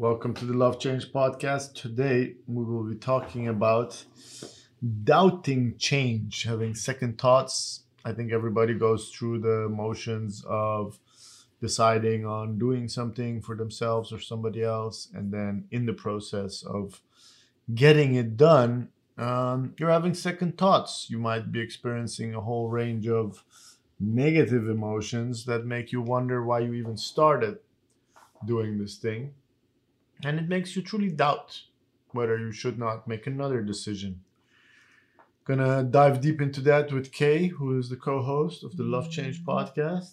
Welcome to the Love Change podcast. Today we will be talking about doubting change, having second thoughts. I think everybody goes through the motions of deciding on doing something for themselves or somebody else, and then in the process of getting it done, um, you're having second thoughts. You might be experiencing a whole range of negative emotions that make you wonder why you even started doing this thing. And it makes you truly doubt whether you should not make another decision. Gonna dive deep into that with Kay, who is the co host of the Love Change podcast.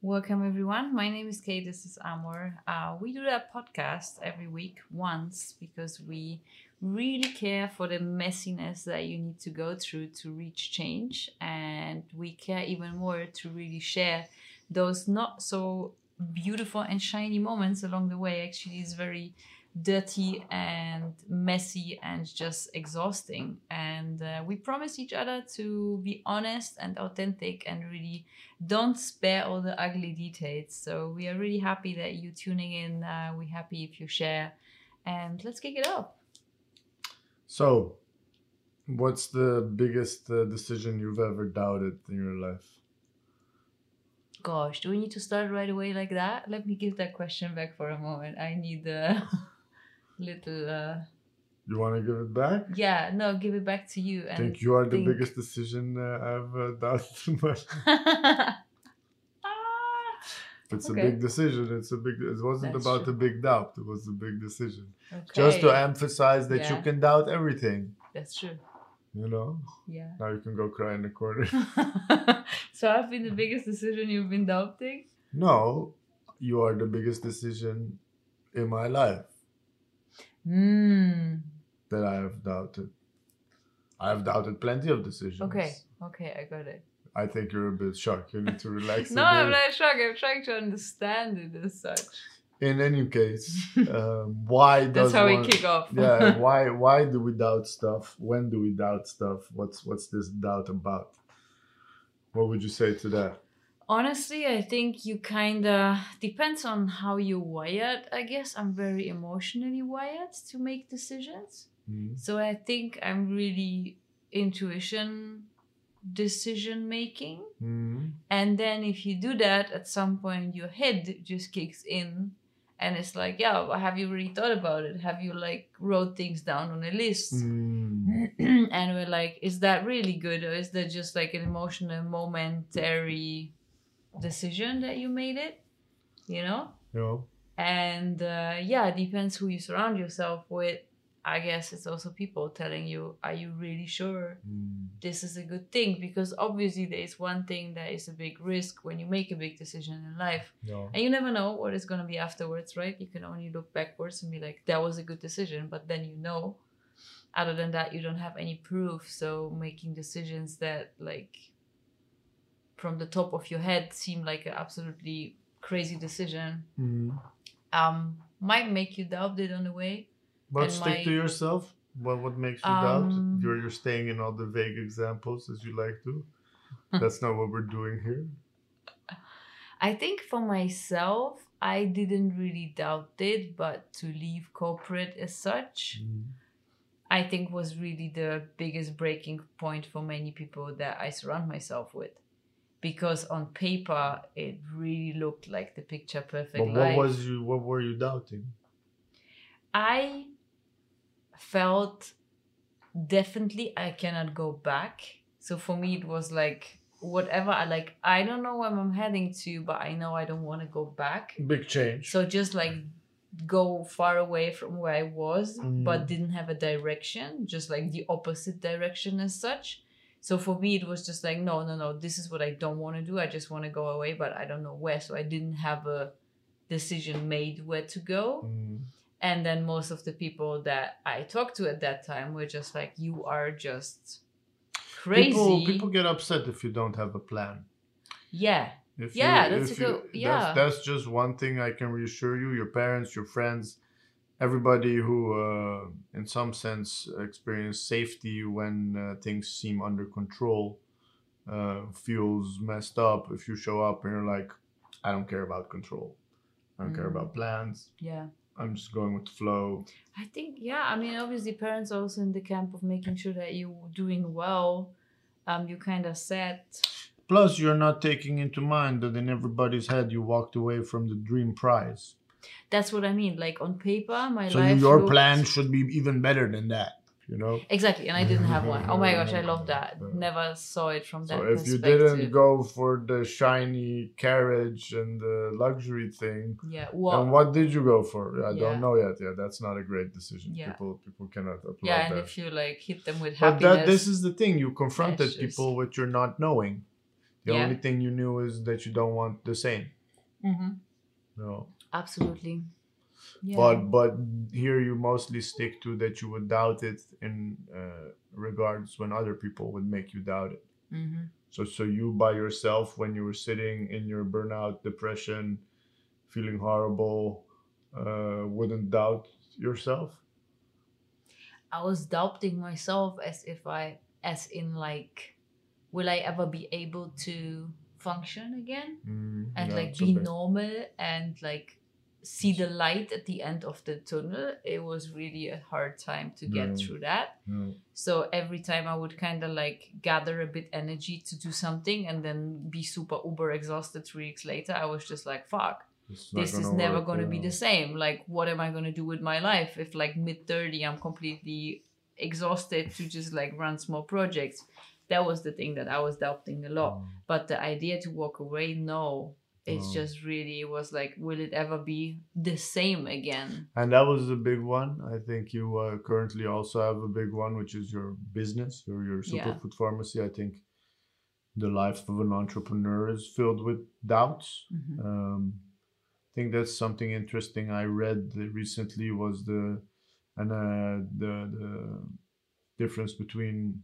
Welcome, everyone. My name is Kay. This is Amor. Uh, we do that podcast every week once because we really care for the messiness that you need to go through to reach change. And we care even more to really share those not so beautiful and shiny moments along the way. Actually, is very dirty and messy and just exhausting. And uh, we promise each other to be honest and authentic and really don't spare all the ugly details. So we are really happy that you tuning in. Uh, we're happy if you share. And let's kick it up. So, what's the biggest uh, decision you've ever doubted in your life? Gosh, do we need to start right away like that? Let me give that question back for a moment. I need a little. Uh... You want to give it back? Yeah, no, give it back to you. I think you are the biggest decision uh, I've uh, doubted. it's okay. a big decision. It's a big. It wasn't That's about true. a big doubt. It was a big decision. Okay. Just to emphasize that yeah. you can doubt everything. That's true. You know. Yeah. Now you can go cry in the corner. so I've been the biggest decision you've been doubting. No, you are the biggest decision in my life. Hmm. That I have doubted. I have doubted plenty of decisions. Okay. Okay, I got it. I think you're a bit shocked. You need to relax. no, I'm not shocked. I'm trying to understand it as such. In any case, um, why does That's how one, we kick off. yeah, why why do we doubt stuff? When do we doubt stuff? What's what's this doubt about? What would you say to that? Honestly, I think you kind of depends on how you're wired. I guess I'm very emotionally wired to make decisions. Mm-hmm. So I think I'm really intuition decision making. Mm-hmm. And then if you do that, at some point your head just kicks in and it's like, yeah, have you really thought about it? Have you like wrote things down on a list? Mm. and we're like, is that really good or is that just like an emotional momentary decision that you made it? You know? Yeah. And uh, yeah, it depends who you surround yourself with. I guess it's also people telling you, are you really sure mm. this is a good thing? Because obviously, there is one thing that is a big risk when you make a big decision in life. No. And you never know what is going to be afterwards, right? You can only look backwards and be like, that was a good decision. But then you know, other than that, you don't have any proof. So making decisions that, like, from the top of your head seem like an absolutely crazy decision mm. um, might make you doubt it on the way but stick my, to yourself. What what makes you um, doubt? You're you're staying in all the vague examples as you like to. That's not what we're doing here. I think for myself, I didn't really doubt it, but to leave corporate as such, mm. I think was really the biggest breaking point for many people that I surround myself with. Because on paper, it really looked like the picture perfect. But what life. was you? What were you doubting? I felt definitely I cannot go back. So for me, it was like whatever I like. I don't know where I'm heading to, but I know I don't want to go back. Big change. So just like go far away from where I was, mm. but didn't have a direction, just like the opposite direction as such. So for me, it was just like, no, no, no, this is what I don't want to do. I just want to go away, but I don't know where. So I didn't have a decision made where to go. Mm and then most of the people that i talked to at that time were just like you are just crazy. people, people get upset if you don't have a plan. Yeah. If yeah you, that's a good yeah. that's, that's, just one thing i can reassure you your parents your friends everybody who uh, in some sense experience safety when uh, things seem under control uh, feels messed up if you show up and you're like i don't care about control. I don't mm. care about plans. Yeah I'm just going with the flow. I think yeah. I mean, obviously, parents are also in the camp of making sure that you're doing well. Um, you kind of set. Plus, you're not taking into mind that in everybody's head you walked away from the dream prize. That's what I mean. Like on paper, my So life. your looked- plan should be even better than that. You know. Exactly, and I didn't have one. Oh my gosh, I love that. Yeah. Never saw it from that So if you didn't go for the shiny carriage and the luxury thing, yeah, and what did you go for? I Yeah. don't know yet. Yeah, that's not a great decision. Yeah. People people cannot applaud yeah, and that. if you like hit them with But happiness, that this is the thing you confronted just- people with your not knowing. The only thing you knew is that you don't want the same. mm-hmm. No. absolutely. Yeah. But but here you mostly stick to that you would doubt it in uh, regards when other people would make you doubt it. hmm So so you by yourself when you were sitting in your burnout, depression, feeling horrible, uh, wouldn't doubt yourself. I was doubting myself as if I, as in like, will I ever be able to function again Mm, and yeah, like be okay. normal and like see the light at the end of the tunnel? It was really a hard time to get Yeah. through that. Yeah. So every time I would kind of like gather a bit energy to do something and then be super uber exhausted three weeks later, I was just like, fuck, this is never going to be the same. Like, what am I going to do with my life if, like, mid 30, I'm completely exhausted to just like run small projects? That was the thing that I was doubting a lot. Mm. But the idea to walk away, no. It's No. just really, it was like, will it ever be the same again? And that was a big one. I think you uh, currently also have a big one, which is your business, your your Yeah. superfood pharmacy. I think the life of an entrepreneur is filled with doubts. Mhm. Um, I think that's something interesting I read recently was the and uh, the the difference between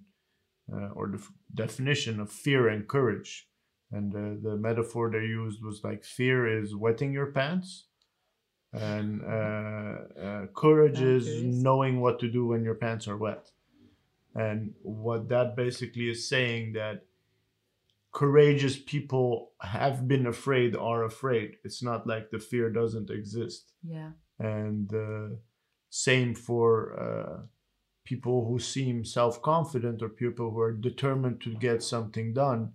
uh, or the f- definition of fear and courage. And uh, the metaphor they used was like fear is wetting your pants, and uh, uh, courage is knowing what to do when your pants are wet. And what that basically is saying that courageous people have been afraid are afraid. It's not like the fear doesn't exist. Yeah. And uh, same for uh, people who seem self confident or people who are determined to get something done.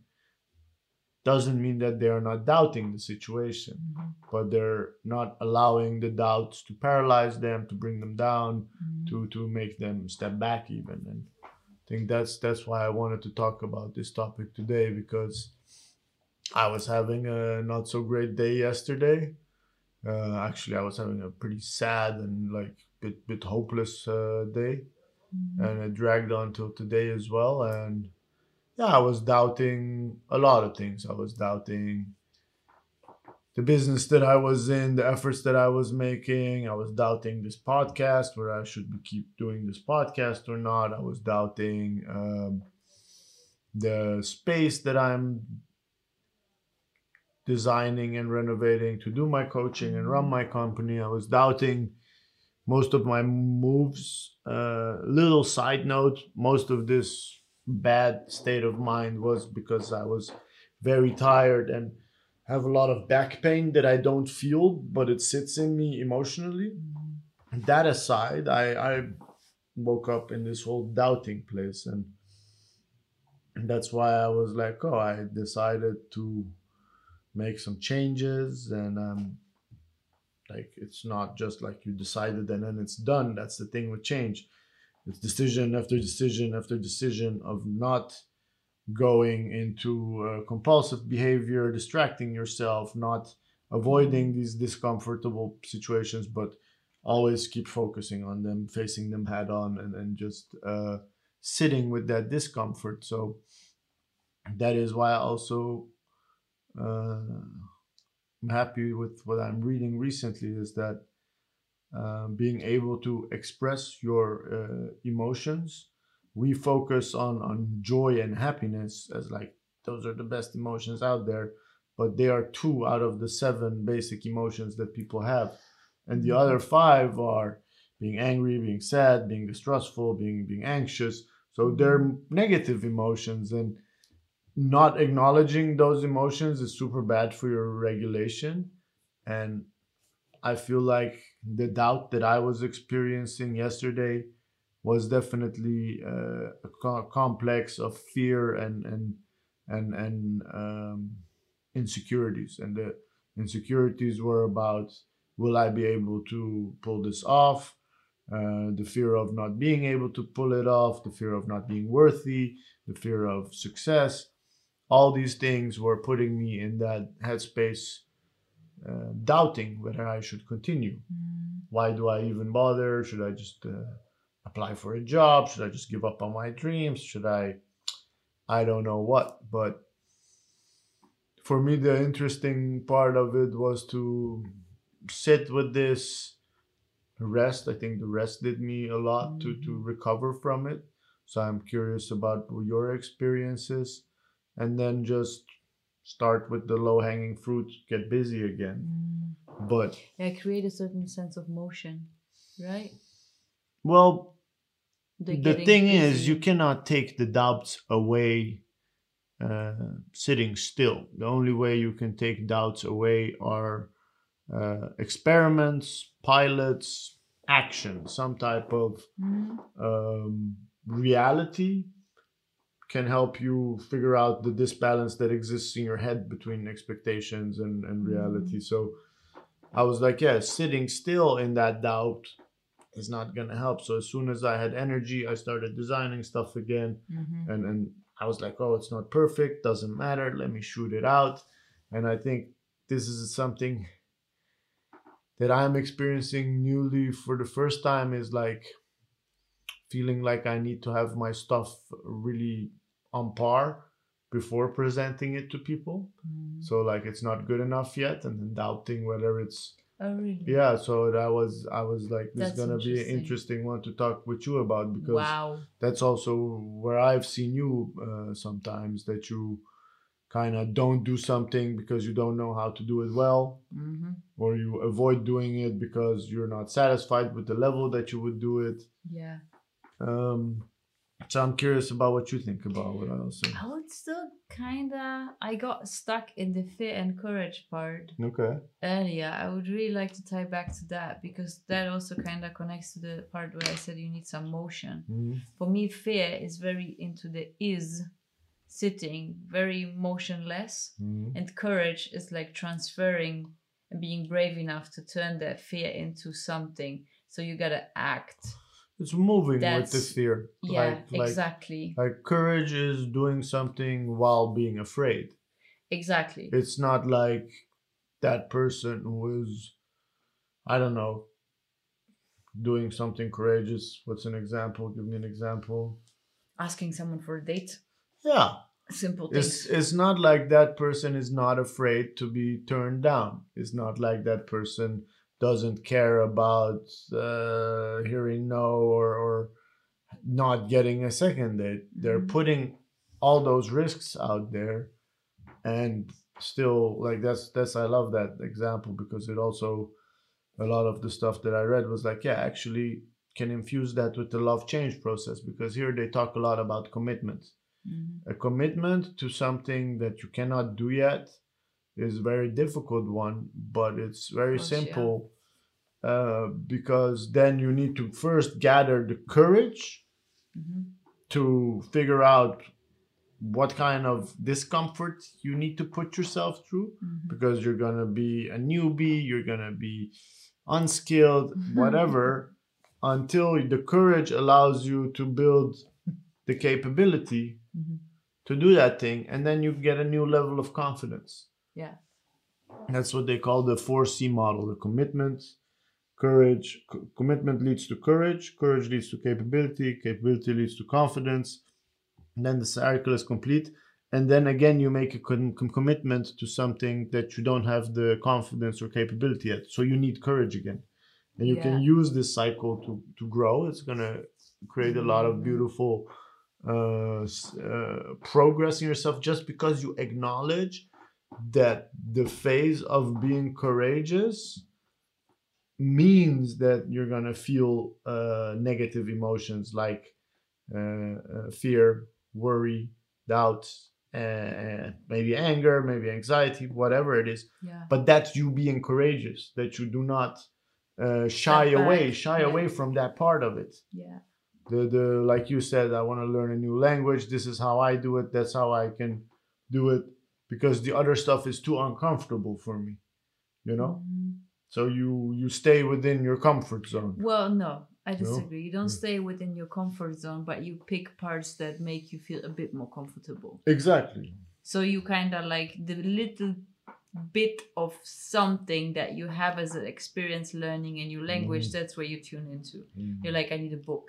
Doesn't mean that they are not doubting the situation, Mhm. but they're not allowing the doubts to paralyze them, to bring them down, Mhm. to to make them step back even and i think that's that's why i wanted to talk about this topic today because i was having a not so great day yesterday uh, actually i was having a pretty sad and like bit bit hopeless uh, day Mhm. and it dragged on till today as well and yeah i was doubting a lot of things. I was doubting the business that i was in the efforts that i was making. I was doubting this podcast where i should keep doing this podcast or not. I was doubting um, the space that i'm designing and renovating to do my coaching and run my company. I was doubting most of my moves. Uh, little side note: most of this bad state of mind was because I was very tired and have a lot of back pain that I don't feel, but it sits in me emotionally. Mhm. That aside, I, I woke up in this whole doubting place, and that's why I was like, oh, I decided to make some changes, and um, like it's not just like you decided and then it's done that's the thing with change it's decision after decision after decision of not going into uh, compulsive behavior distracting yourself not avoiding these discomfortable situations but always keep focusing on them facing them head on and, and just uh, sitting with that discomfort. So that is why i also uh, I'm happy with what I'm reading recently is that uh, being able to express your uh, emotions, we focus on on joy and happiness as like those are the best emotions out there, but they are two out of the seven basic emotions that people have, and the other five are being angry, being sad, being distrustful, being being anxious. So they're negative emotions and not acknowledging those emotions is super bad for your regulation. And i feel like the doubt that I was experiencing yesterday was definitely uh, a co- complex of fear and and and and um, insecurities, and the insecurities were about will I be able to pull this off? Uh, the fear of not being able to pull it off, the fear of not being worthy, the fear of success. All these things were putting me in that headspace, uh, doubting whether I should continue. Mm. Why do I even bother? Should I just uh, apply for a job? Should I just give up on my dreams? Should I? I don't know what. But for me, the interesting part of it was to sit with this rest. I think the rest did me a lot to to recover from it. So I'm curious about your experiences, and then just start with the low hanging fruit. Get busy again. Mm. But Yeah, create a certain sense of motion, right? well, The, thing is you cannot take the doubts away uh, sitting still the only way you can take doubts away are uh, experiments pilots action some type of Mhm. um, reality can help you figure out the disbalance that exists in your head between expectations and, and reality. So i was like yeah sitting still in that doubt is not going to help. So as soon as i had energy i started designing stuff again. Mhm. and and i was like oh it's not perfect doesn't matter let me shoot it out. And i think this is something that i'm experiencing newly for the first time is like feeling like i need to have my stuff really on par before presenting it to people Mm. so like it's not good enough yet and then doubting whether it's Oh, really? yeah so that was i was like this is gonna be an interesting. one to talk with you about because Wow. that's also where I've seen you uh, sometimes that you kind of don't do something because you don't know how to do it well, hmm or you avoid doing it because you're not satisfied with the level that you would do it. Yeah. Um, so I'm curious about what you think about what I was saying. I would still kind of. I got stuck in the fear and courage part Okay. earlier. I would really like to tie back to that because that also kind of connects to the part where I said you need some motion. Mhm. For me, fear is very into the is sitting, very motionless. Mhm. And courage is like transferring and being brave enough to turn that fear into something. So you gotta act. It's moving with the That's- fear. Yeah, like, like, exactly. like courage is doing something while being afraid. Exactly. it's not like that person who is i don't know doing something courageous what's an example give me an example Asking someone for a date. yeah Simple it's it's not like that person is not afraid to be turned down it's not like that person doesn't care about uh, hearing no or or not getting a second date they're Mhm. putting all those risks out there and still like that's that's i love that example because it also a lot of the stuff that i read was like yeah actually can infuse that with the love change process because here they talk a lot about commitment Mhm. a commitment to something that you cannot do yet is a very difficult one but it's very course, yeah. simple uh, because then you need to first gather the courage Mhm. to figure out what kind of discomfort you need to put yourself through Mhm. because you're gonna be a newbie, you're gonna be unskilled, whatever, until the courage allows you to build the capability Mhm. to do that thing, and then you get a new level of confidence. Yeah. That's what they call the 4C model the commitment, courage, co- commitment leads to courage, courage leads to capability, capability leads to confidence, and then the cycle is complete. And then again, you make a con- com- commitment to something that you don't have the confidence or capability yet. So you need courage again. And you can use this cycle to, to grow. It's going to create a lot of Mhm. beautiful uh, uh, progress in yourself just because you acknowledge that the phase of being courageous means that you're gonna feel uh, negative emotions like uh, uh, fear, worry, doubt, uh, maybe anger, maybe anxiety, whatever it is. Yeah. But that's you being courageous. That you do not uh, shy away shy yeah. away from that part of it Yeah. the the like you said i want to learn a new language this is how i do it that's how i can do it because the other stuff is too uncomfortable for me you know Mhm. so you you stay within your comfort zone Well, no, I disagree. You don't Mm. stay within your comfort zone, but you pick parts that make you feel a bit more comfortable. exactly So you kind of like the little bit of something that you have as an experience learning a new language, Mhm. that's where you tune into. You're like, I need a book.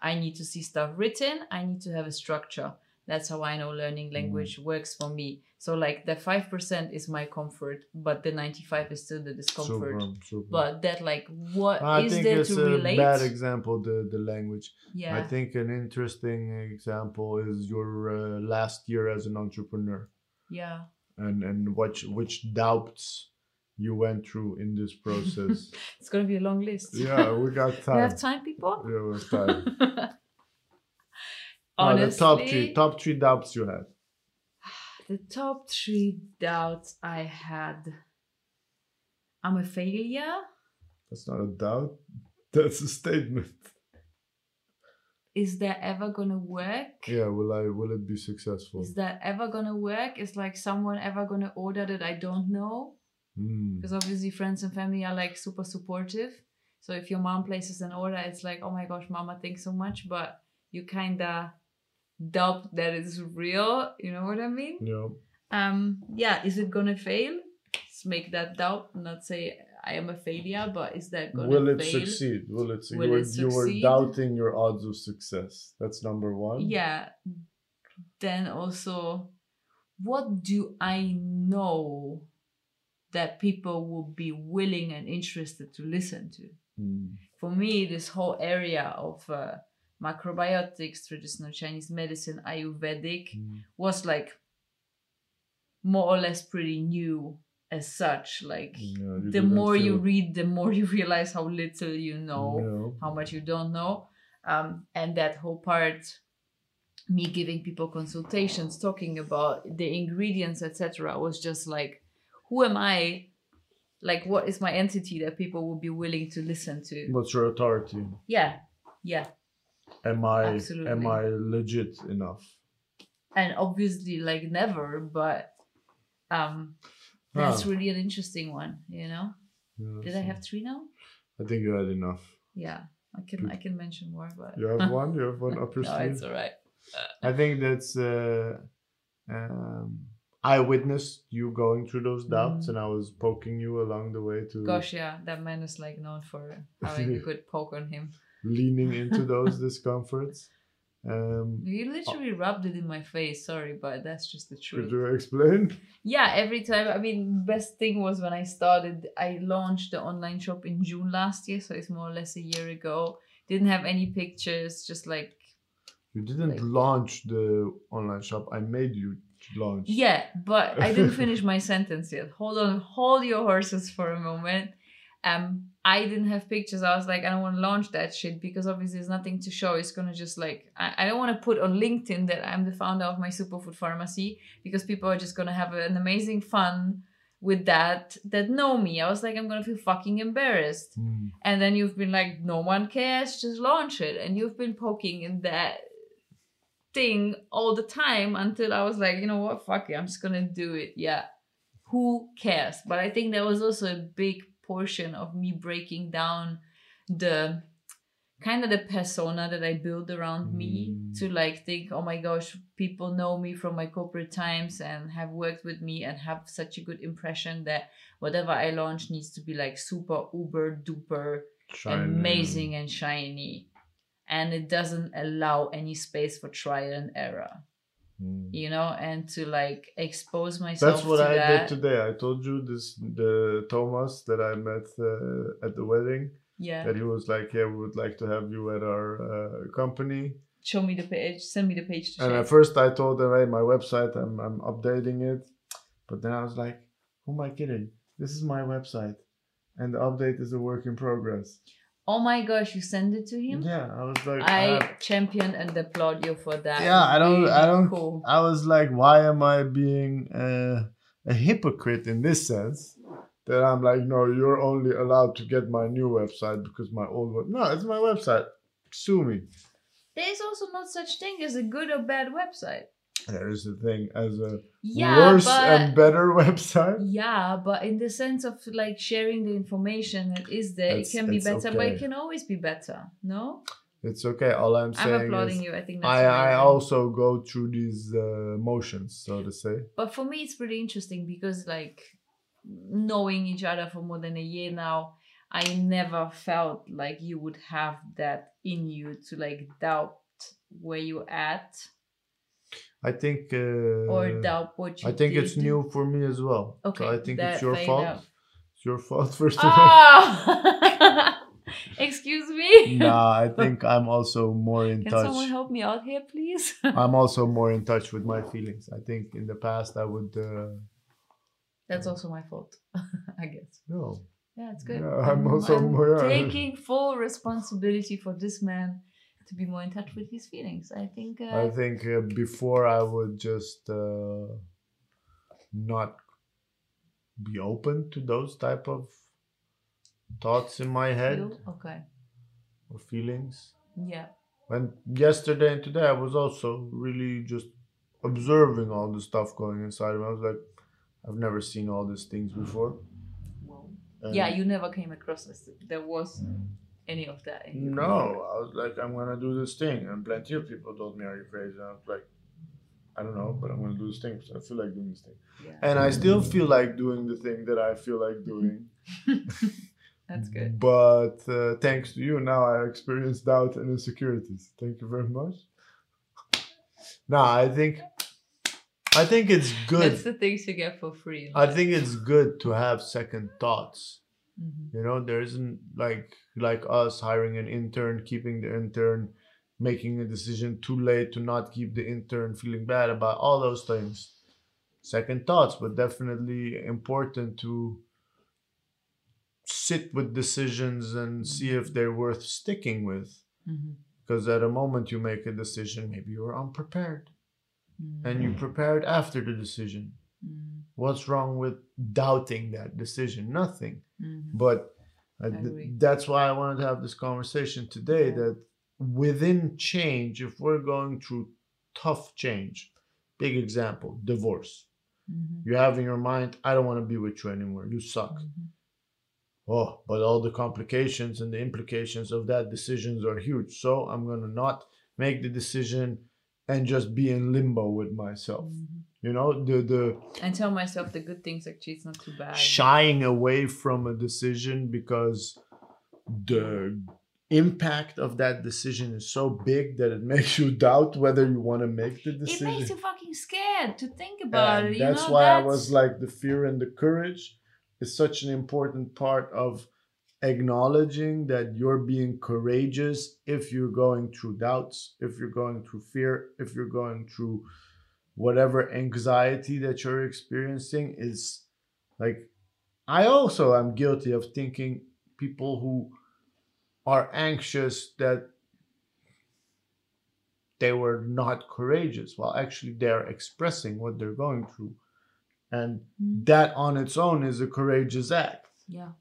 I need to see stuff written. I need to have a structure. That's how I know learning language works for me. So like the five percent is my comfort, but the ninety five is still the discomfort. super, super. But that like what is I think there it's to a relate? bad example the the language yeah. I think an interesting example is your uh, last year as an entrepreneur yeah. and and which which doubts you went through in this process. It's gonna be a long list. yeah, we got We time. have time, people. Yeah, we have time. Honestly, No, the top three top three doubts you had. the top three doubts I had. I'm a failure. That's not a doubt. That's a statement. Is that ever gonna work? Yeah, will I will it be successful? Is that ever gonna work? Is like someone ever gonna order that I don't know? Hmm. Because obviously friends and family are like super supportive. So if your mom places an order, it's like, oh my gosh, mama, thanks so much. But you kinda doubt that it's real. You know what I mean? Yeah. Um, yeah, is it gonna fail? Let's make that doubt, not say I am a failure, but is that gonna Will it fail? succeed? Will it? Succeed? Will you, were, it you were doubting your odds of success. That's number one. Yeah. Then also, what do I know that people will be willing and interested to listen to? Hmm. For me, this whole area of uh, macrobiotics, traditional Chinese medicine, Ayurvedic, Hmm. was like more or less pretty new as such. Like, Yeah, the more you read, the more you realize how little you know Yeah. how much you don't know. Um, and that whole part, me giving people consultations, talking about the ingredients, etc., was just like, who am I? Like, what is my entity that people would be willing to listen to? What's your authority? Yeah, yeah. Am I Absolutely. am I legit enough? And obviously, like, never, but um, that's Ah. really an interesting one, you know? Yeah, Did I have three now? I think you had enough. Yeah, I can I can mention more, but You have one. You have one up your no, sleeve. it's all right. I think that's. Uh, um, I witnessed you going through those doubts, Mm. and I was poking you along the way to Gosh, yeah, that man is like known for having a good poke on him. Leaning into those discomforts. Um, You literally rubbed it in my face. Sorry, but that's just the truth. could you explain? Yeah, every time. I mean, best thing was when I started. I launched the online shop in June last year, so it's more or less a year ago. Didn't have any pictures, just like You didn't Like- launch the online shop. I made you launch. yeah, but I didn't finish my sentence yet. Hold on, hold your horses for a moment. Um, I didn't have pictures. I was like, I don't want to launch that shit because obviously there's nothing to show. It's gonna just like I, I don't want to put on LinkedIn that I'm the founder of my superfood pharmacy because people are just gonna have an amazing fun with that that know me. I was like, I'm gonna feel fucking embarrassed. Mm. And then you've been like, no one cares, just launch it. And you've been poking in that thing all the time until I was like, you know what, fuck it, I'm just gonna do it. Yeah. Who cares? But I think that was also a big portion of me breaking down the kind of the persona that I build around me Mm. to like think, oh my gosh, people know me from my corporate times and have worked with me and have such a good impression that whatever I launch needs to be like super uber duper Shiny. amazing and shiny. And it doesn't allow any space for trial and error, Mm. you know, and to like expose myself That's what I that. did today. I told you this the Thomas that I met uh, at the wedding yeah. that he was like, yeah, we would like to have you at our uh, company. Show me the page, send me the page to And share. at first I told him, hey, my website, I'm I'm updating it. But then I was like, who am I kidding? This is my website, and the update is a work in progress. Oh my gosh, you send it to him? Yeah, I was like, I uh, champion and applaud you for that. Yeah, I don't- Really I don't- Cool. I was like, why am I being uh, a hypocrite in this sense? that I'm like, no, you're only allowed to get my new website because my old one. No, it's my website. Sue me. There's also not such thing as a good or bad website. There is a thing as a Yeah, worse but and better website. yeah, but in the sense of like sharing the information that is there, it can be better, but it can always be better. No, It's okay. All I'm saying I'm applauding is you. I think that's I, I also go through these uh, motions, so to say. But for me, it's pretty interesting because, like, knowing each other for more than a year now, I never felt like you would have that in you to like doubt where you're at I think. Uh, or doubt what you. I think it's new for me as well. Okay, So I think it's your fault. enough. It's your fault first of all. Ah! Excuse me. nah, I think I'm also more in Can touch. Can someone help me out here, please? I'm also more in touch with my feelings. I think in the past I would. Uh, That's also my fault, I guess. no. Yeah, it's good. Yeah, I'm also more- taking full responsibility for this man to be more in touch with his feelings. I think. Uh, I think uh, before I would just uh, not be open to those type of thoughts in my head feel- Okay. or feelings. Yeah. And yesterday and today, I was also really just observing all the stuff going inside of me. I was like, I've never seen all these things before. And yeah, you never came across this. There was any of that. No. I was like, I'm gonna do this thing, and plenty of people told me, "Are you crazy?" And I was like, I don't know, but I'm gonna do this thing because I feel like doing this thing, Yeah. and I still feel like doing the thing that I feel like doing. That's good. But uh, thanks to you, now I experience doubt and insecurities. Thank you very much. No, I think, I think it's good. That's the things you get for free. I think it's good to have second thoughts. Mhm. You know, there isn't like like us hiring an intern, keeping the intern, making a decision too late to not keep the intern, feeling bad about all those things. Second thoughts, but definitely important to sit with decisions and see if they're worth sticking with. Mhm. Because at a moment you make a decision, maybe you're unprepared Mhm. and you prepared after the decision. Mhm. What's wrong with doubting that decision? Nothing. Mhm. But uh, th- that's why I wanted to have this conversation today Yeah. that within change, if we're going through tough change, big example, divorce. Mhm. You have in your mind, I don't want to be with you anymore. You suck. Mhm. Oh, but all the complications and the implications of that decisions are huge. So I'm going to not make the decision and just be in limbo with myself. Mhm. You know, the the And tell myself the good things actually it's not too bad. shying away from a decision because the impact of that decision is so big that it makes you doubt whether you want to make the decision. It makes you fucking scared to think about And it. You that's know, why I was like, the fear and the courage is such an important part of acknowledging that you're being courageous if you're going through doubts, if you're going through fear, if you're going through whatever anxiety that you're experiencing is like I also am guilty of thinking people who are anxious that they were not courageous while actually they're expressing what they're going through and Mhm. that on its own is a courageous act Yeah.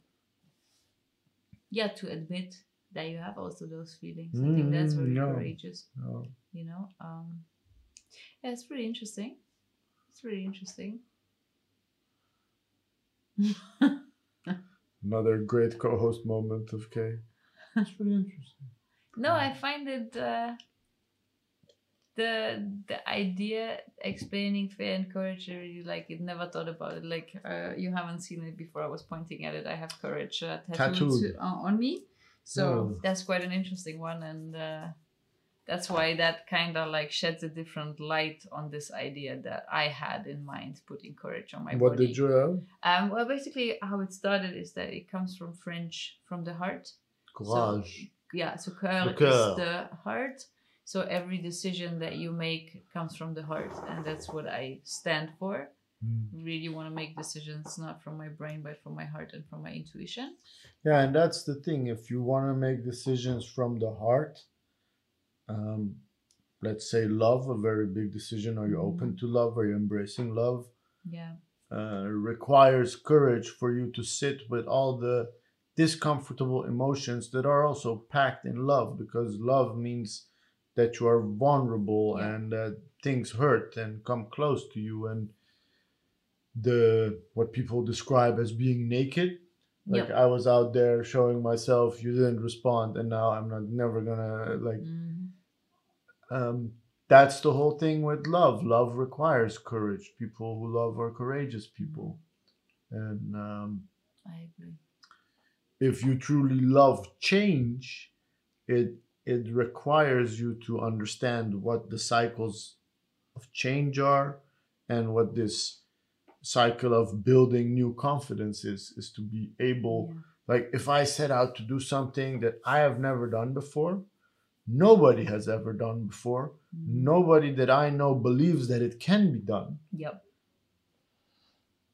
Yeah, to admit that you have also those feelings. I think that's Mm, very yeah. courageous. Oh, You know. Um yeah, it's pretty interesting. It's really interesting. another great co-host moment of Kay It's really interesting. No, I find it uh, the the idea explaining fear and courage. I really like it. Never thought about it. Like uh, you haven't seen it before. I was pointing at it. I have courage uh, tattooed, Tattooed. to- uh, on me, so Oh. that's quite an interesting one, and uh, that's why that kind of like sheds a different light on this idea that I had in mind, putting courage on my what body. did you have? Um, well, basically, how it started is that it comes from French, from the heart Courage. yeah so cœur Le is the heart so every decision that you make comes from the heart and that's what i stand for Mm. really want to make decisions not from my brain but from my heart and from my intuition Yeah, and that's the thing. If you want to make decisions from the heart, um, let's say love, a very big decision. Are you Mhm. open to love? Are you embracing love? yeah uh, requires courage for you to sit with all the discomfortable emotions that are also packed in love because love means that you are vulnerable Yeah. and that things hurt and come close to you and the what people describe as being naked like Yep. i was out there showing myself you didn't respond and now i'm not never gonna like Mhm. um, that's the whole thing with love. Love requires courage. People who love are courageous people. And um, I agree. if you truly love change, it it requires you to understand what the cycles of change are and what this cycle of building new confidence is is to be able Yeah. like if I set out to do something that I have never done before, nobody has ever done before, Mhm. nobody that I know believes that it can be done. Yep.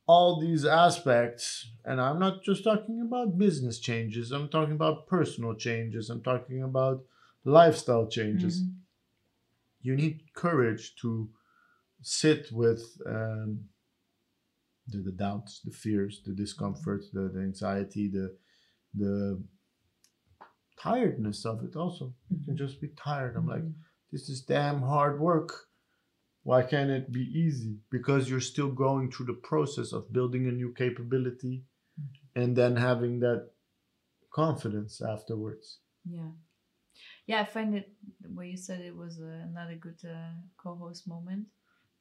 All these aspects, and I'm not just talking about business changes, I'm talking about personal changes, I'm talking about lifestyle changes. Mhm. You need courage to sit with um, the, the doubts, the fears, the discomfort, the, the anxiety, the the tiredness of it also. You can just be tired. I'm like, Mhm. this is damn hard work. Why can't it be easy? Because you're still going through the process of building a new capability and then having that confidence afterwards. Yeah. Yeah, I find it where you said it was uh, another good uh, co-host moment.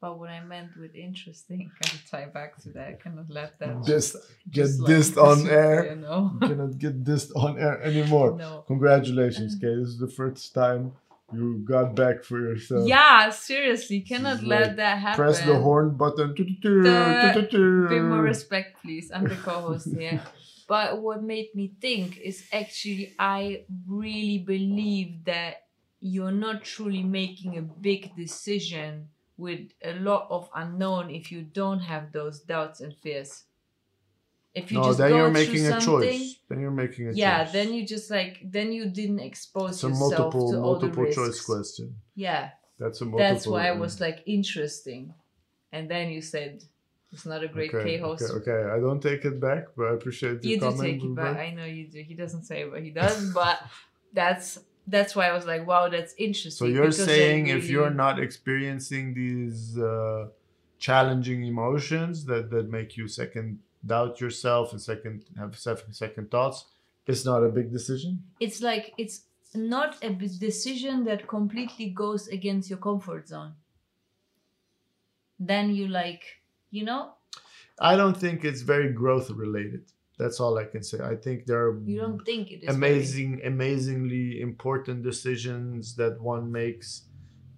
But what I meant with interesting, I can tie back to that. I cannot let that. This get just, like, this on air. You know. You cannot get this on air anymore. no. Congratulations, Kay. This is the first time you got back for yourself. Yeah, seriously, cannot let like, that happen. Press the horn button. The- Bit more respect, please. I'm the co-host here. But what made me think is actually I really believe that you're not truly making a big decision with a lot of unknown if you don't have those doubts and fears. If you No, just then go you're making a choice. Then you're making a choice. yeah, choice. then you just like then you didn't expose it's a yourself multiple to all the multiple choice question. Yeah, That's a multiple. that's why I was like interesting, and then you said it's not a great okay, K-host Okay, okay, I don't take it back, but I appreciate your you do comment. take it back. I know you do. He doesn't say, but he does. But that's that's why I was like, wow, that's interesting. So you're saying if you're not experiencing these uh, challenging emotions that that make you second doubt yourself and second have second second thoughts, it's not a big decision. it's like it's not a decision that completely goes against your comfort zone. Then you like, you know, I don't think it's very growth related. That's all I can say. I think there are you don't think it is very- amazing, amazingly important decisions that one makes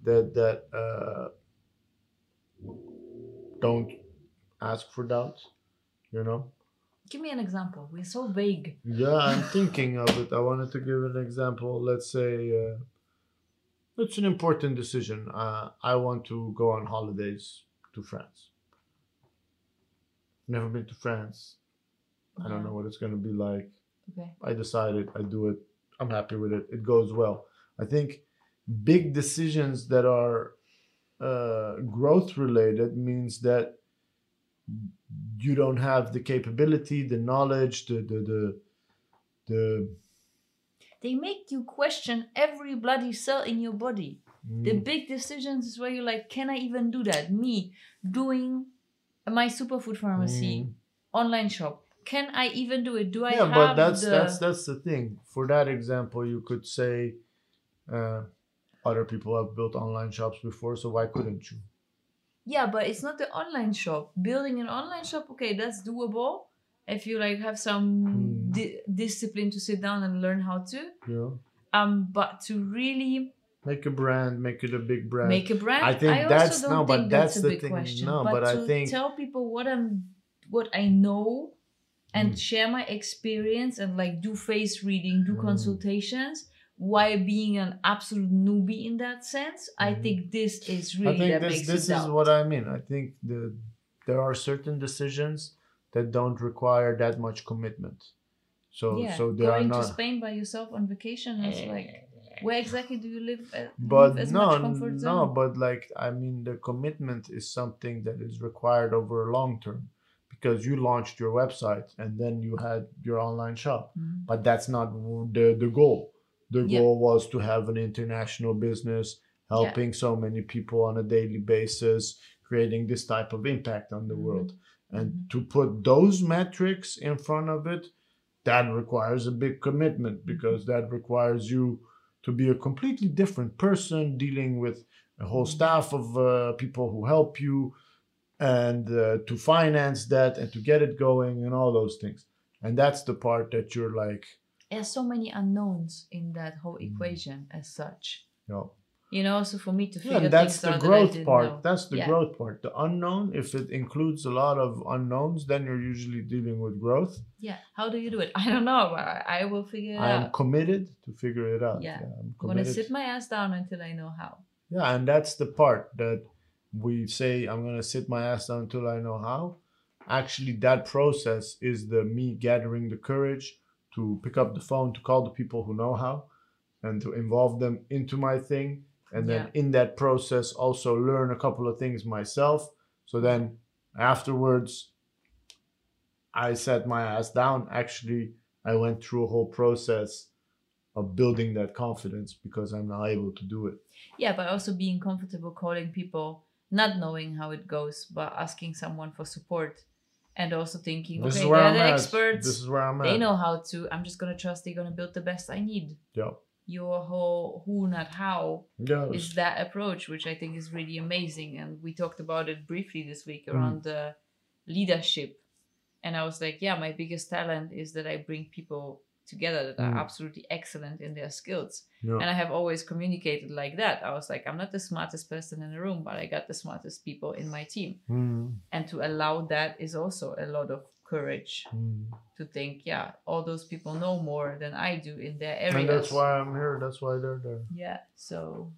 that that uh, don't ask for doubt. You know. Give me an example. We're so vague. Yeah, I'm thinking of it. I wanted to give an example. Let's say uh, it's an important decision. Uh, I want to go on holidays to France. Never been to France. I don't know what it's going to be like. Okay. I decided, I do it. I'm happy with it. It goes well. I think big decisions that are uh, growth related means that you don't have the capability, the knowledge, the the the, the They make you question every bloody cell in your body. The mm, big decisions is where you're like, can I even do that? Me doing my superfood pharmacy mm. online shop. Can I even do it? Do I yeah, have but that's the that's that's the thing. For that example, you could say uh, other people have built online shops before, so why couldn't you? Yeah, but it's not the online shop. Building an online shop, okay, that's doable. If you like have some Hmm. di- discipline to sit down and learn how to. Know, Um, but to really make a brand, make it a big brand. make a brand, I think also that's- no, but that's that's, the big thing. question. No, but, but I to think- tell people what I'm, what I know, and Mm. share my experience and like do face reading, do Mm. consultations. Why being an absolute newbie in that sense, I Mhm. think this is I really think that this this is doubt. what I mean. I think the there are certain decisions that don't require that much commitment. So yeah, so they are going not. to Spain by yourself on vacation is like, where exactly do you live? At, but live no, no, but like I mean, the commitment is something that is required over a long term. because you launched your website and then you had your online shop. Mhm. But that's not the, the goal. The Yeah. goal was to have an international business, helping so many people on a daily basis, creating this type of impact on the Mhm. world. And Mhm. to put those metrics in front of it, that requires a big commitment because that requires you to be a completely different person dealing with a whole staff of uh, people who help you and uh, to finance that and to get it going and all those things and that's the part that you're like There's so many unknowns in that whole Mm. equation as such. know You know, so for me to yeah, figure and that's the that growth didn't part know. that's the Yeah. growth part the unknown if it includes a lot of unknowns then you're usually dealing with growth Yeah. How do you do it? I don't know, but I, will figure it out. i am out. committed to figure it out Yeah. i'm I'm gonna sit my ass down until I know how. Yeah, and that's the part that we say I'm gonna sit my ass down until I know how. Actually, that process is the me gathering the courage to pick up the phone to call the people who know how and to involve them into my thing. And then Yeah. in that process also learn a couple of things myself. So then afterwards I sat my ass down. Actually, I went through a whole process of building that confidence because I'm now able to do it. Yeah, but also being comfortable calling people, not knowing how it goes, but asking someone for support. And also thinking, This okay, they're I'm the at. experts. This is where I'm at they at. know how to. I'm just gonna trust they're gonna build the best I need. Yeah. Your whole who, not how, Yeah. is that approach, which I think is really amazing. And we talked about it briefly this week Mm. around the leadership. And I was like, yeah, my biggest talent is that I bring people together that are Mm. absolutely excellent in their skills. yeah. And I have always communicated like that. I was like, I'm not the smartest person in the room, but I got the smartest people in my team. Mm, And to allow that is also a lot of courage mm. to think, yeah, all those people know more than I do in their areas. And that's why I'm here. That's why they're there. Yeah. So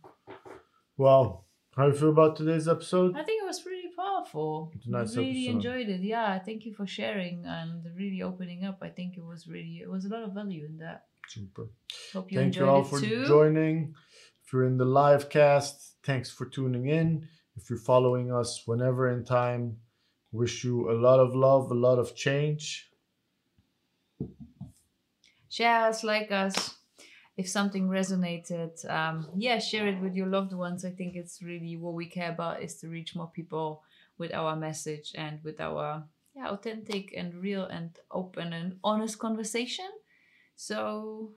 Well, how do you feel about today's episode? I think it was really powerful. It's nice really episode. enjoyed it. Yeah. Thank you for sharing and really opening up. I think it was really it was a lot of value in that. Super. Hope you Thank you all for too. joining. If you're in the live cast, thanks for tuning in. If you're following us whenever in time, wish you a lot of love, a lot of change. share us, like us. If something resonated, um, yeah, share it with your loved ones. I think it's really what we care about is to reach more people with our message and with our yeah, authentic and real and open and honest conversation. So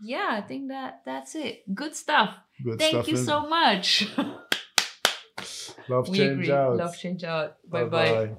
yeah, I think that that's it. Good stuff. Good Thank stuff. you in- so much. Love we change agree. out. Love change out. Bye bye. Bye-bye.